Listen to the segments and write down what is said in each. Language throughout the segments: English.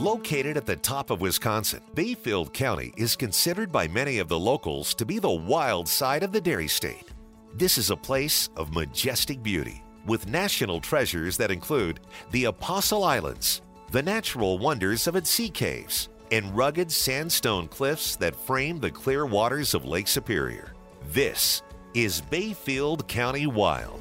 Located at the top of Wisconsin, Bayfield County is considered by many of the locals to be the wild side of the dairy state. This is a place of majestic beauty with national treasures that include the Apostle Islands, the natural wonders of its sea caves, and rugged sandstone cliffs that frame the clear waters of Lake Superior. This is Bayfield County Wild.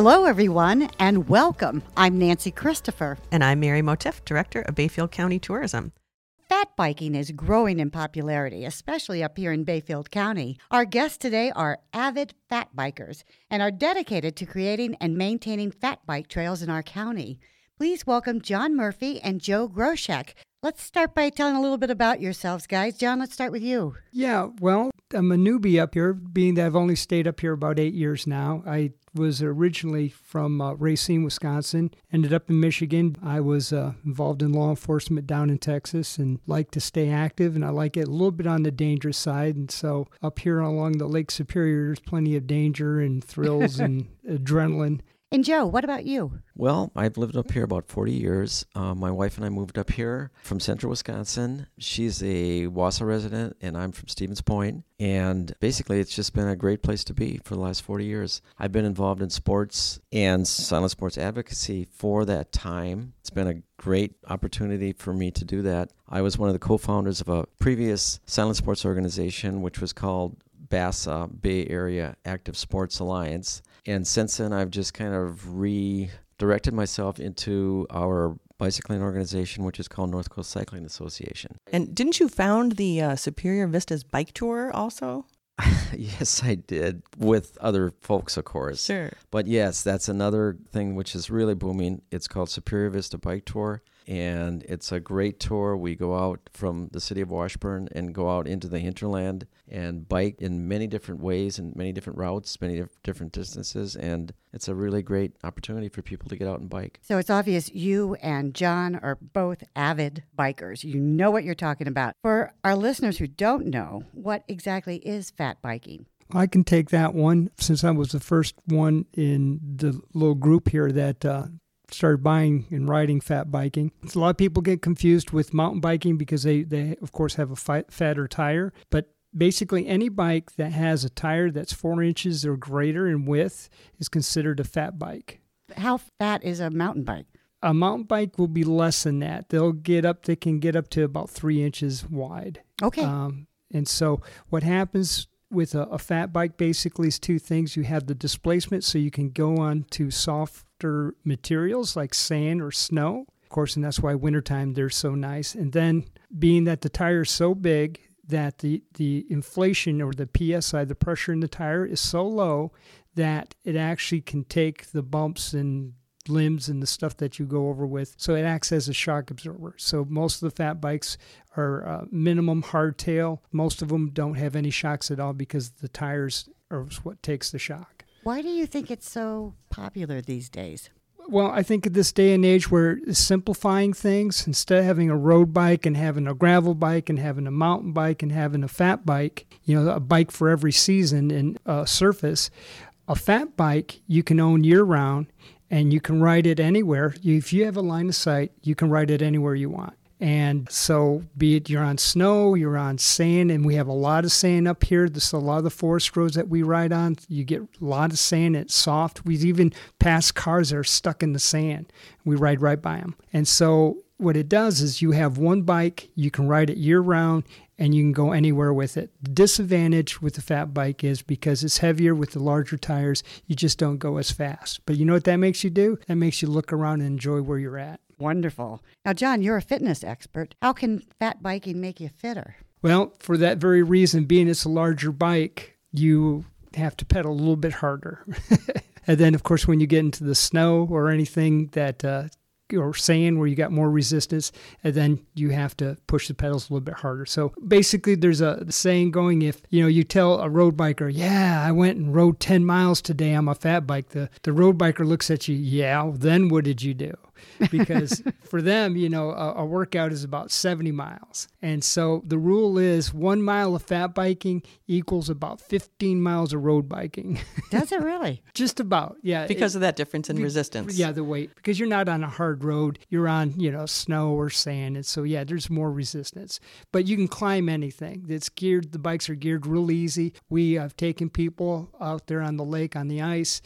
Hello, everyone, and welcome. I'm Nancy Christopher. And I'm Mary Motiff, Director of Bayfield County Tourism. Fat biking is growing in popularity, especially up here in Bayfield County. Our guests today are avid fat bikers and are dedicated to creating and maintaining fat bike trails in our county. Please welcome John Murphy and Joe Groshek. Let's start by telling a little bit about yourselves, guys. John, let's start with you. Yeah, well, I'm a newbie up here, being that I've only stayed up here about eight years now. I was originally from uh, Racine, Wisconsin, ended up in Michigan. I was uh, involved in law enforcement down in Texas and like to stay active, and I like it a little bit on the dangerous side. And so up here along the Lake Superior, there's plenty of danger and thrills and adrenaline. And Joe, what about you? Well, I've lived up here about 40 years. Uh, my wife and I moved up here from central Wisconsin. She's a Wausau resident, and I'm from Stevens Point. And basically, it's just been a great place to be for the last 40 years. I've been involved in sports and silent sports advocacy for that time. It's been a great opportunity for me to do that. I was one of the co founders of a previous silent sports organization, which was called BASA, Bay Area Active Sports Alliance. And since then, I've just kind of redirected myself into our bicycling organization, which is called North Coast Cycling Association. And didn't you found the uh, Superior Vistas Bike Tour also? yes, I did with other folks, of course. Sure. But yes, that's another thing which is really booming. It's called Superior Vista Bike Tour and it's a great tour. We go out from the city of Washburn and go out into the hinterland and bike in many different ways and many different routes, many different distances, and it's a really great opportunity for people to get out and bike. So it's obvious you and John are both avid bikers. You know what you're talking about. For our listeners who don't know, what exactly is fat biking? I can take that one since I was the first one in the little group here that uh, started buying and riding fat biking. So a lot of people get confused with mountain biking because they, they of course, have a fatter tire. But basically, any bike that has a tire that's four inches or greater in width is considered a fat bike. How fat is a mountain bike? A mountain bike will be less than that. They'll get up, they can get up to about three inches wide. Okay. Um, and so what happens with a, a, fat bike basically is two things. You have the displacement, so you can go on to softer materials like sand or snow. Of course, and that's why wintertime they're so nice. And then being that the tire is so big that the, the inflation or the PSI, the pressure in the tire is so low that it actually can take the bumps and limbs and the stuff that you go over with. So it acts as a shock absorber. So most of the fat bikes are uh, minimum hardtail. Most of them don't have any shocks at all because the tires are what takes the shock. Why do you think it's so popular these days? Well, I think at this day and age, we're simplifying things. Instead of having a road bike and having a gravel bike and having a mountain bike and having a fat bike, you know, a bike for every season and uh, surface, a fat bike you can own year round and you can ride it anywhere. If you have a line of sight, you can ride it anywhere you want. And so, be it you're on snow, you're on sand, and we have a lot of sand up here. This a lot of the forest roads that we ride on. You get a lot of sand. It's soft. We've even passed cars that are stuck in the sand. We ride right by them. And so, what it does is you have one bike, you can ride it year round, and you can go anywhere with it. The disadvantage with the fat bike is because it's heavier with the larger tires, you just don't go as fast. But you know what that makes you do? That makes you look around and enjoy where you're at. Wonderful. Now, John, you're a fitness expert. How can fat biking make you fitter? Well, for that very reason, being it's a larger bike, you have to pedal a little bit harder. and then, of course, when you get into the snow or anything that uh, or sand where you got more resistance, and then you have to push the pedals a little bit harder. So basically, there's a saying going: if you know, you tell a road biker, "Yeah, I went and rode 10 miles today on my fat bike," the the road biker looks at you, "Yeah, then what did you do?" because for them, you know, a, a, workout is about 70 miles. And so the rule is one mile of fat biking equals about 15 miles of road biking. Does it really? Just about, yeah. Because it, of that difference in resistance. Yeah, the weight. Because you're not on a hard road, you're on, you know, snow or sand. And so, yeah, there's more resistance. But you can climb anything. It's geared, the bikes are geared real easy. We have taken people out there on the lake on the ice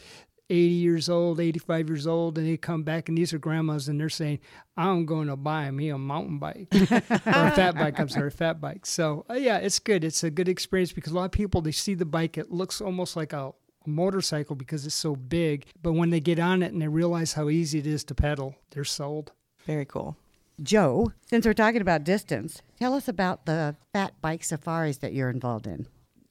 80 years old, 85 years old, and they come back, and these are grandmas, and they're saying, I'm going to buy me a mountain bike or a fat bike. I'm sorry, a fat bike. So, uh, yeah, it's good. It's a good experience because a lot of people, they see the bike, it looks almost like a motorcycle because it's so big. But when they get on it and they realize how easy it is to pedal, they're sold. Very cool. Joe, since we're talking about distance, tell us about the fat bike safaris that you're involved in.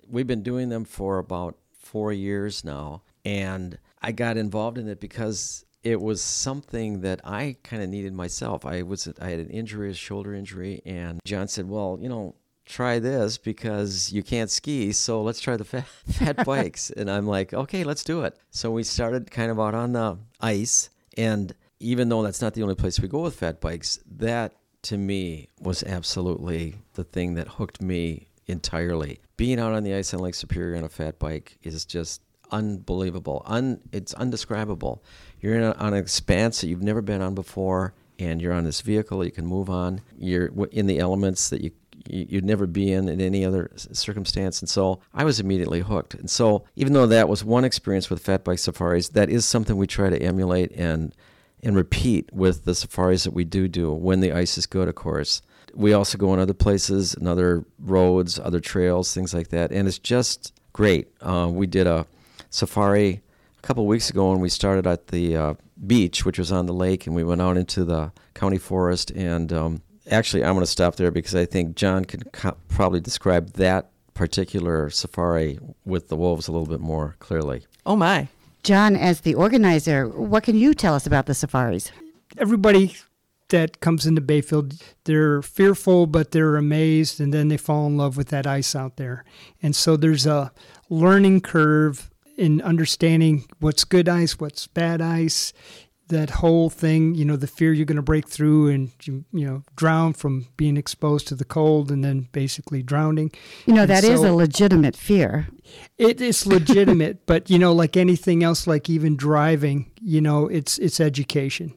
We've been doing them for about four years now. And I got involved in it because it was something that I kind of needed myself. I was I had an injury, a shoulder injury, and John said, "Well, you know, try this because you can't ski, so let's try the fat, fat bikes." and I'm like, "Okay, let's do it." So we started kind of out on the ice, and even though that's not the only place we go with fat bikes, that to me was absolutely the thing that hooked me entirely. Being out on the ice on Lake Superior on a fat bike is just unbelievable. Un, it's undescribable. You're a, on an expanse that you've never been on before, and you're on this vehicle you can move on. You're in the elements that you you'd never be in in any other circumstance. And so I was immediately hooked. And so even though that was one experience with fat bike safaris, that is something we try to emulate and and repeat with the safaris that we do do when the ice is good, of course. We also go on other places and other roads, other trails, things like that. And it's just great. Uh, we did a safari a couple weeks ago and we started at the uh, beach, which was on the lake, and we went out into the county forest. And um, actually, I'm going to stop there because I think John could co- probably describe that particular safari with the wolves a little bit more clearly. Oh, my. John, as the organizer, what can you tell us about the safaris? Everybody that comes into Bayfield, they're fearful, but they're amazed, and then they fall in love with that ice out there. And so there's a learning curve in understanding what's good ice, what's bad ice, that whole thing, you know, the fear you're going to break through and you, you know drown from being exposed to the cold and then basically drowning. You know, that so, is a legitimate fear. It is legitimate, but you know, like anything else, like even driving, you know, it's it's education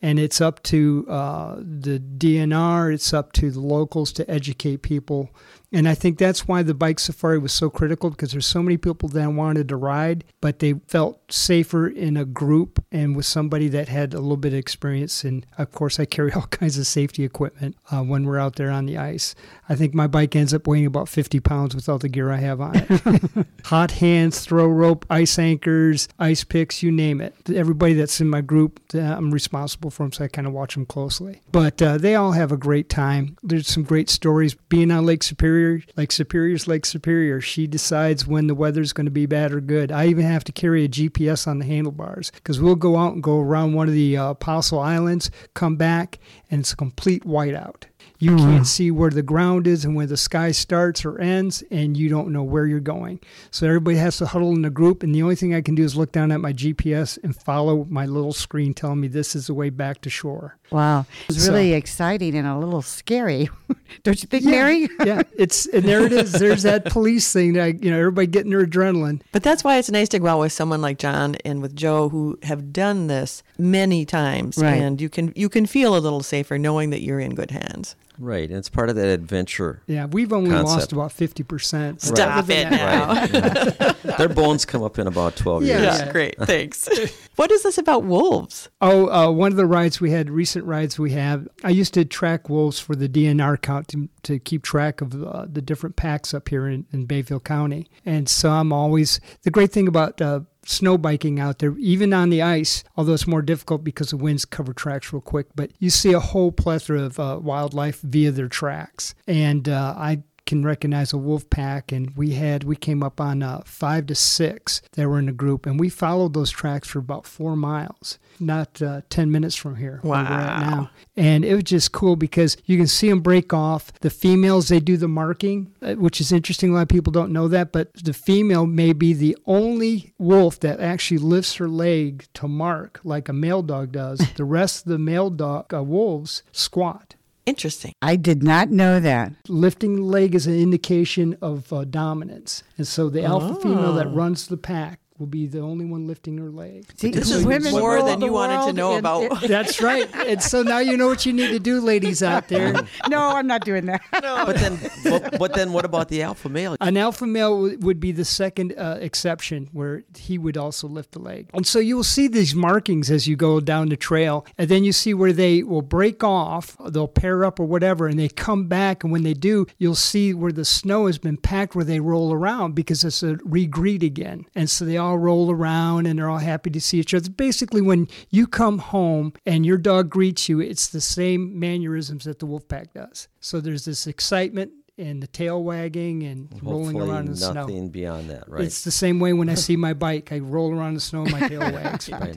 and it's up to uh, the DNR, it's up to the locals to educate people and I think that's why the bike safari was so critical because there's so many people that wanted to ride, but they felt safer in a group and with somebody that had a little bit of experience. And of course, I carry all kinds of safety equipment uh, when we're out there on the ice. I think my bike ends up weighing about 50 pounds with all the gear I have on it. Hot hands, throw rope, ice anchors, ice picks, you name it. Everybody that's in my group, uh, I'm responsible for them, so I kind of watch them closely. But uh, they all have a great time. There's some great stories being on Lake Superior Superior, like Superior's Lake Superior, she decides when the weather's going to be bad or good. I even have to carry a GPS on the handlebars because we'll go out and go around one of the uh, Apostle Islands, come back, and it's a complete whiteout. You mm-hmm. can't see where the ground is and where the sky starts or ends, and you don't know where you're going. So everybody has to huddle in a group, and the only thing I can do is look down at my GPS and follow my little screen telling me this is the way back to shore. Wow, it's so, really exciting and a little scary, don't you think, yeah, Mary? yeah, it's and there it is. There's that police thing that you know everybody getting their adrenaline. But that's why it's nice to go out with someone like John and with Joe who have done this many times, right. and you can you can feel a little safer knowing that you're in good hands. Right, and it's part of that adventure. Yeah, we've only concept. lost about fifty percent. Stop it now. Right. Their bones come up in about twelve yeah, years. Yeah, great. Thanks. what is this about wolves? Oh, uh, one of the rides we had, recent rides we have. I used to track wolves for the DNR count to, to keep track of uh, the different packs up here in, in Bayfield County, and so I'm always the great thing about uh, snow biking out there, even on the ice, although it's more difficult because the winds cover tracks real quick. But you see a whole plethora of uh, wildlife via their tracks. And uh, I can recognize a wolf pack. And we had we came up on uh, five to six that were in a group, and we followed those tracks for about four miles, not uh, ten minutes from here. where we're at Wow. now. And it was just cool because you can see them break off. The females they do the marking, uh, which is interesting. A lot of people don't know that, but the female may be the only wolf that actually lifts her leg to mark like a male dog does. the rest of the male dog uh, wolves squat. Interesting. I did not know that. Lifting the leg is an indication of uh, dominance. And so the alpha female that Oh. runs the pack will be the only one lifting her leg. See, This is women more than you wanted to know about. That's right. And so now you know what you need to do, ladies out there. no, I'm not doing that. But then, but, but then, what about the alpha male? An alpha male w- would be the second uh, exception where he would also lift the leg. And so you will see these markings as you go down the trail. And then you see where they will break off, they'll pair up or whatever, and they come back. And when they do, you'll see where the snow has been packed where they roll around because it's a regreet again. And so they all roll around and they're all happy to see each other. Basically, when you come home and your dog greets you, it's the same mannerisms that the wolf pack does. So there's this excitement and the tail wagging and rolling around in the snow. nothing beyond that, right? It's the same way when I see my bike. I roll around in the snow and my tail wags. right.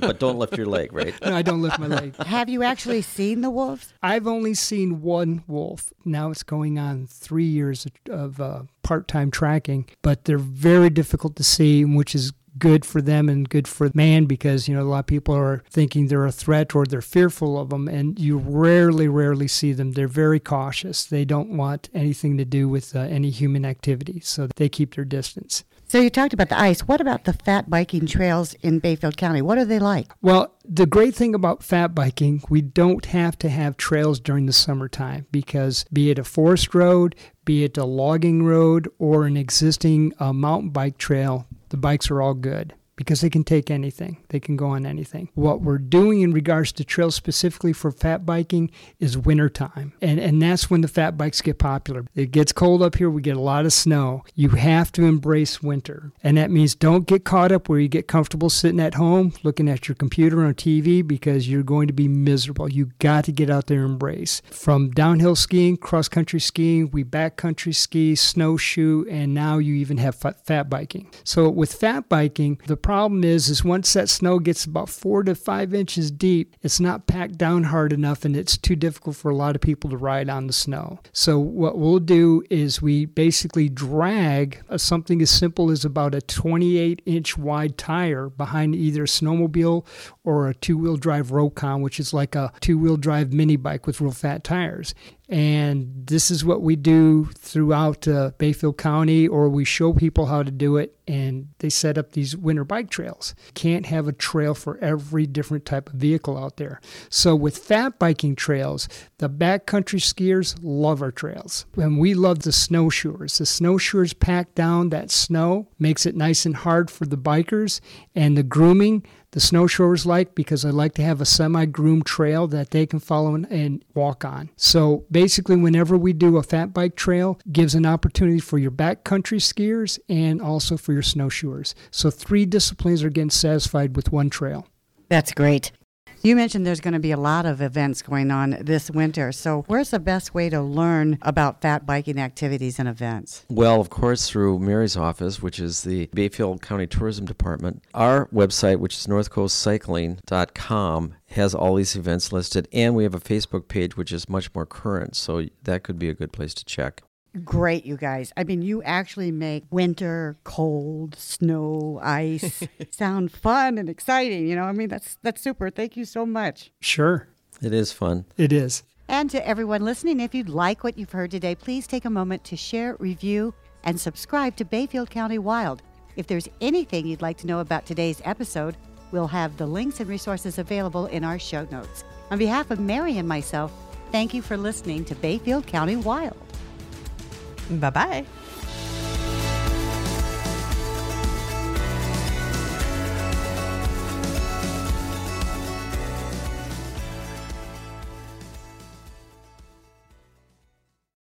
but don't lift your leg, right? No, I don't lift my leg. Have you actually seen the wolves? I've only seen one wolf. Now it's going on three years of uh, part time tracking, but they're very difficult to see, which is good for them and good for man because you know a lot of people are thinking they're a threat or they're fearful of them and you rarely rarely see them they're very cautious they don't want anything to do with uh, any human activity so they keep their distance So you talked about the ice. What about the fat biking trails in Bayfield County? What are they like? Well, the great thing about fat biking, we don't have to have trails during the summertime because be it a forest road, be it a logging road, or an existing uh, mountain bike trail, the bikes are all good because they can take anything. They can go on anything. What we're doing in regards to trails specifically for fat biking is wintertime. And and that's when the fat bikes get popular. It gets cold up here, we get a lot of snow. You have to embrace winter. And that means don't get caught up where you get comfortable sitting at home looking at your computer or TV because you're going to be miserable. You got to get out there and embrace. From downhill skiing, cross country skiing, we backcountry ski, snowshoe, and now you even have fat biking. So with fat biking, the problem is is once that snow gets about four to five inches deep, it's not packed down hard enough, and it's too difficult for a lot of people to ride on the snow. So what we'll do is we basically drag uh, something as simple as about a 28 inch wide tire behind either a snowmobile or a two wheel drive Rokon, which is like a two wheel drive mini bike with real fat tires. And this is what we do throughout uh, Bayfield County, or we show people how to do it, and they set up these winter bike trails. Can't have a trail for every different type of vehicle out there. So, with fat biking trails, the backcountry skiers love our trails. And we love the snowshoers. The snowshoers pack down that snow, makes it nice and hard for the bikers, and the grooming the snowshoers like because I like to have a semi groomed trail that they can follow and, and walk on. So basically, whenever we do a fat bike trail, gives an opportunity for your backcountry skiers and also for your snowshoers. So three disciplines are getting satisfied with one trail. That's great. You mentioned there's going to be a lot of events going on this winter. So, where's the best way to learn about fat biking activities and events? Well, of course, through Mary's office, which is the Bayfield County Tourism Department. Our website, which is northcoastcycling.com, has all these events listed, and we have a Facebook page, which is much more current. So that could be a good place to check. Great, you guys. I mean, you actually make winter, cold, snow, ice sound fun and exciting. You know, I mean, that's that's super. Thank you so much. Sure, It is fun. it is. And to everyone listening, if you'd like what you've heard today, please take a moment to share, review, and subscribe to Bayfield County Wild. If there's anything you'd like to know about today's episode, we'll have the links and resources available in our show notes. On behalf of Mary and myself, thank you for listening to Bayfield County Wild. Bye bye.